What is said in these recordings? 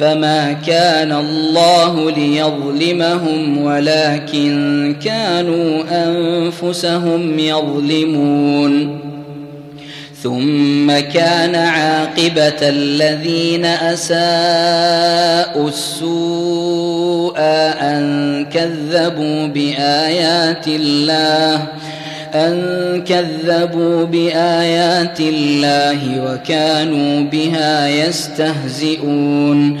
فما كان الله ليظلمهم ولكن كانوا انفسهم يظلمون ثم كان عاقبه الذين اساءوا السوء ان كذبوا بايات الله أن كذبوا بآيات الله وكانوا بها يستهزئون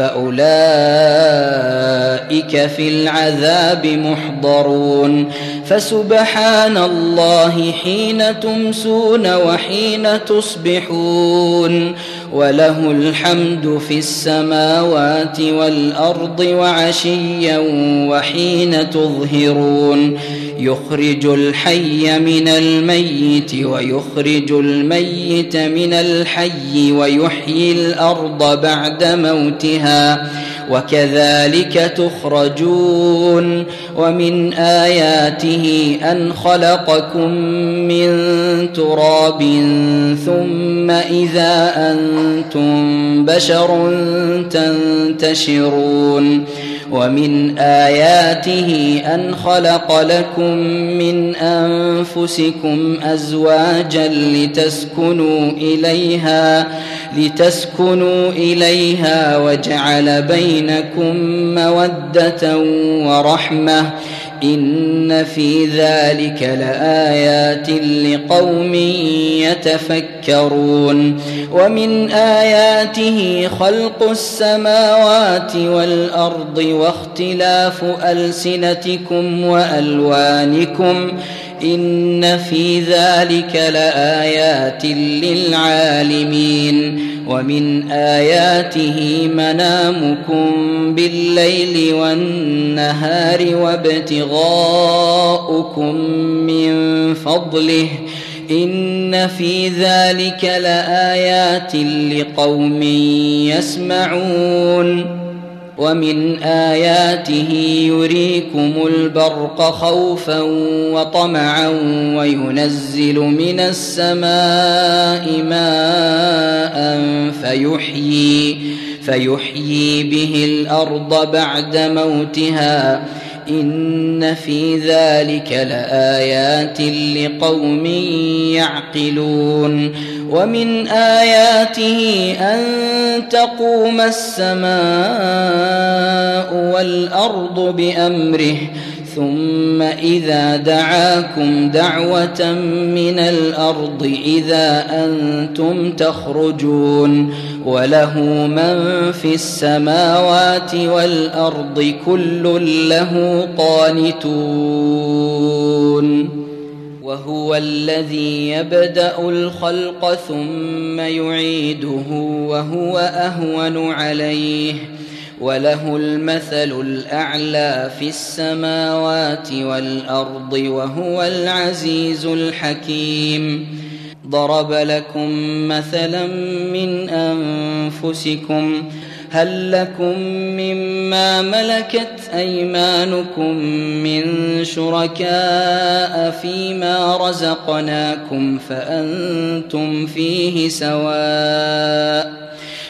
فأولئك في العذاب محضرون فسبحان الله حين تمسون وحين تصبحون وله الحمد في السماوات والأرض وعشيا وحين تظهرون يخرج الحي من الميت ويخرج الميت من الحي ويحيي الأرض بعد موتها وكذلك تخرجون ومن آياته أن خلقكم من تراب ثم إذا أنتم بشر تنتشرون ومن آياته أن خلق لكم من أنفسكم أزواجا لتسكنوا إليها لتسكنوا إليها وجعل بينكم موده ورحمه ان في ذلك لايات لقوم يتفكرون ومن اياته خلق السماوات والارض واختلاف السنتكم والوانكم إن في ذلك لآيات للعالمين ومن آياته منامكم بالليل والنهار وابتغاؤكم من فضله إن في ذلك لآيات لقوم يسمعون ومن آياته يريكم البرق خوفا وطمعا وينزل من السماء ماء فيحيي فيحيي به الأرض بعد موتها إن في ذلك لآيات لقوم يعقلون ومن آياته أن تقوم السماء والأرض بأمره ثم إذا دعاكم دعوة من الأرض إذا أنتم تخرجون وله من في السماوات والأرض كل له قانتون. وهو الذي يبدأ الخلق ثم يعيده وهو أهون عليه. وله المثل الأعلى في السماوات والأرض وهو العزيز الحكيم. ضرب لكم مثلا من أنفسكم هل لكم مما ملكت أيمانكم من شركاء فيما رزقناكم فأنتم فيه سواء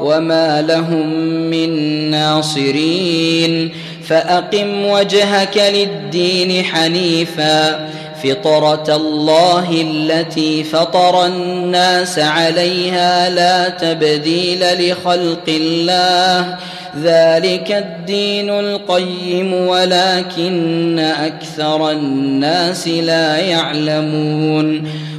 وما لهم من ناصرين فاقم وجهك للدين حنيفا فطره الله التي فطر الناس عليها لا تبديل لخلق الله ذلك الدين القيم ولكن أكثر الناس لا يعلمون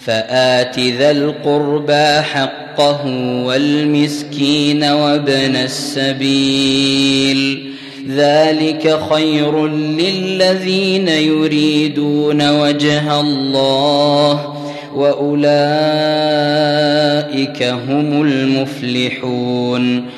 فآت ذا القربى حقه والمسكين وابن السبيل. ذلك خير للذين يريدون وجه الله وأولئك هم المفلحون.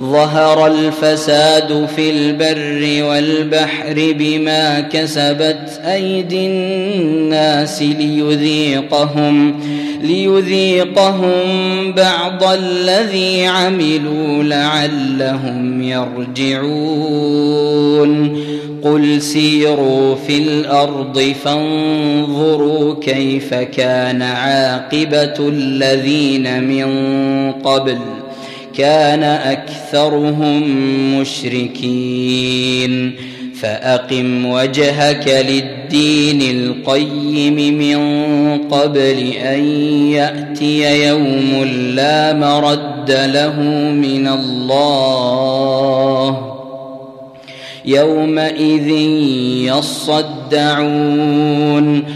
ظهر الفساد في البر والبحر بما كسبت أيدي الناس ليذيقهم ليذيقهم بعض الذي عملوا لعلهم يرجعون. قل سيروا في الأرض فانظروا كيف كان عاقبة الذين من قبل. كان أكثرهم مشركين. فأقم وجهك للدين القيم من قبل أن يأتي يوم لا مرد له من الله. يومئذ يصدعون.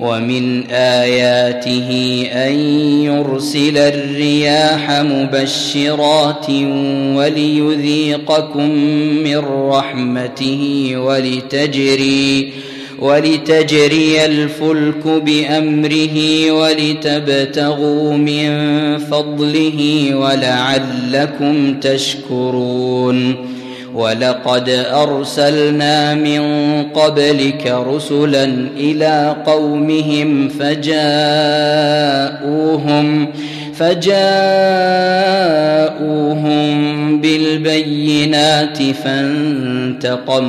ومن آياته أن يرسل الرياح مبشرات وليذيقكم من رحمته ولتجري ولتجري الفلك بأمره ولتبتغوا من فضله ولعلكم تشكرون ولقد أرسلنا من قبلك رسلا إلى قومهم فجاءوهم فجاءوهم بالبينات فانتقمنا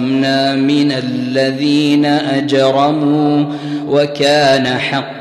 من الذين أجرموا وكان حقا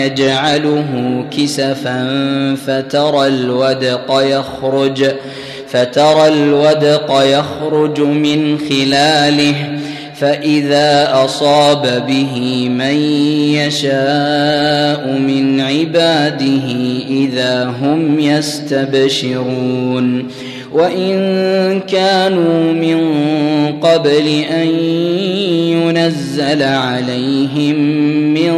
ويجعله كسفا فترى الودق يخرج فترى الودق يخرج من خلاله فإذا أصاب به من يشاء من عباده إذا هم يستبشرون. وإن كانوا من قبل أن ينزل عليهم من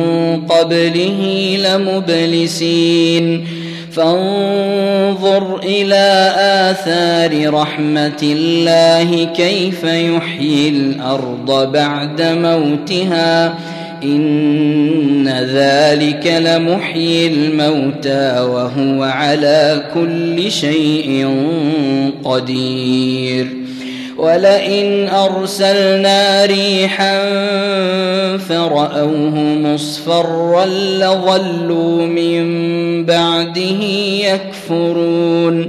قبله لمبلسين. فانظر إلى آثار رحمة الله كيف يحيي الأرض بعد موتها. إن ذلك لمحيي الموتى وهو على كل شيء قدير. ولئن أرسلنا ريحا فرأوه مصفرا لظلوا من بعده يكفرون.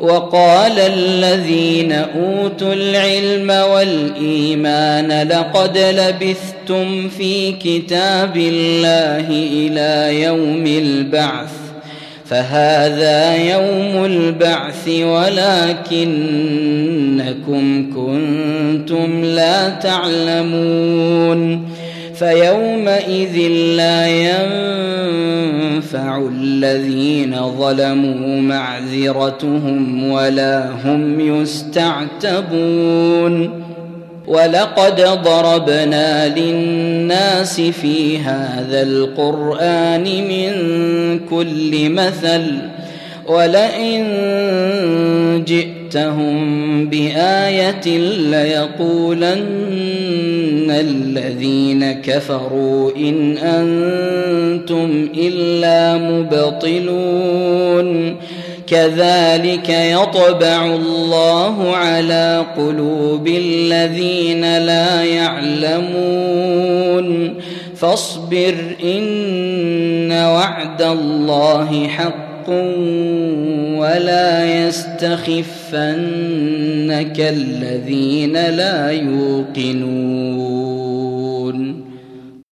وقال الذين أوتوا العلم والإيمان لقد لبثتم في كتاب الله إلى يوم البعث فهذا يوم البعث ولكنكم كنتم لا تعلمون. فيومئذ لا ينفع الذين ظلموا معذرتهم ولا هم يستعتبون. ولقد ضربنا للناس في هذا القرآن من كل مثل ولئن جئتهم بآية ليقولن الذين كفروا ان أنتم الا مبطلون كذلك يطبع الله على قلوب الذين لا يعلمون فاصبر ان وعد الله حق ولا يستخفنك الذين لا يوقنون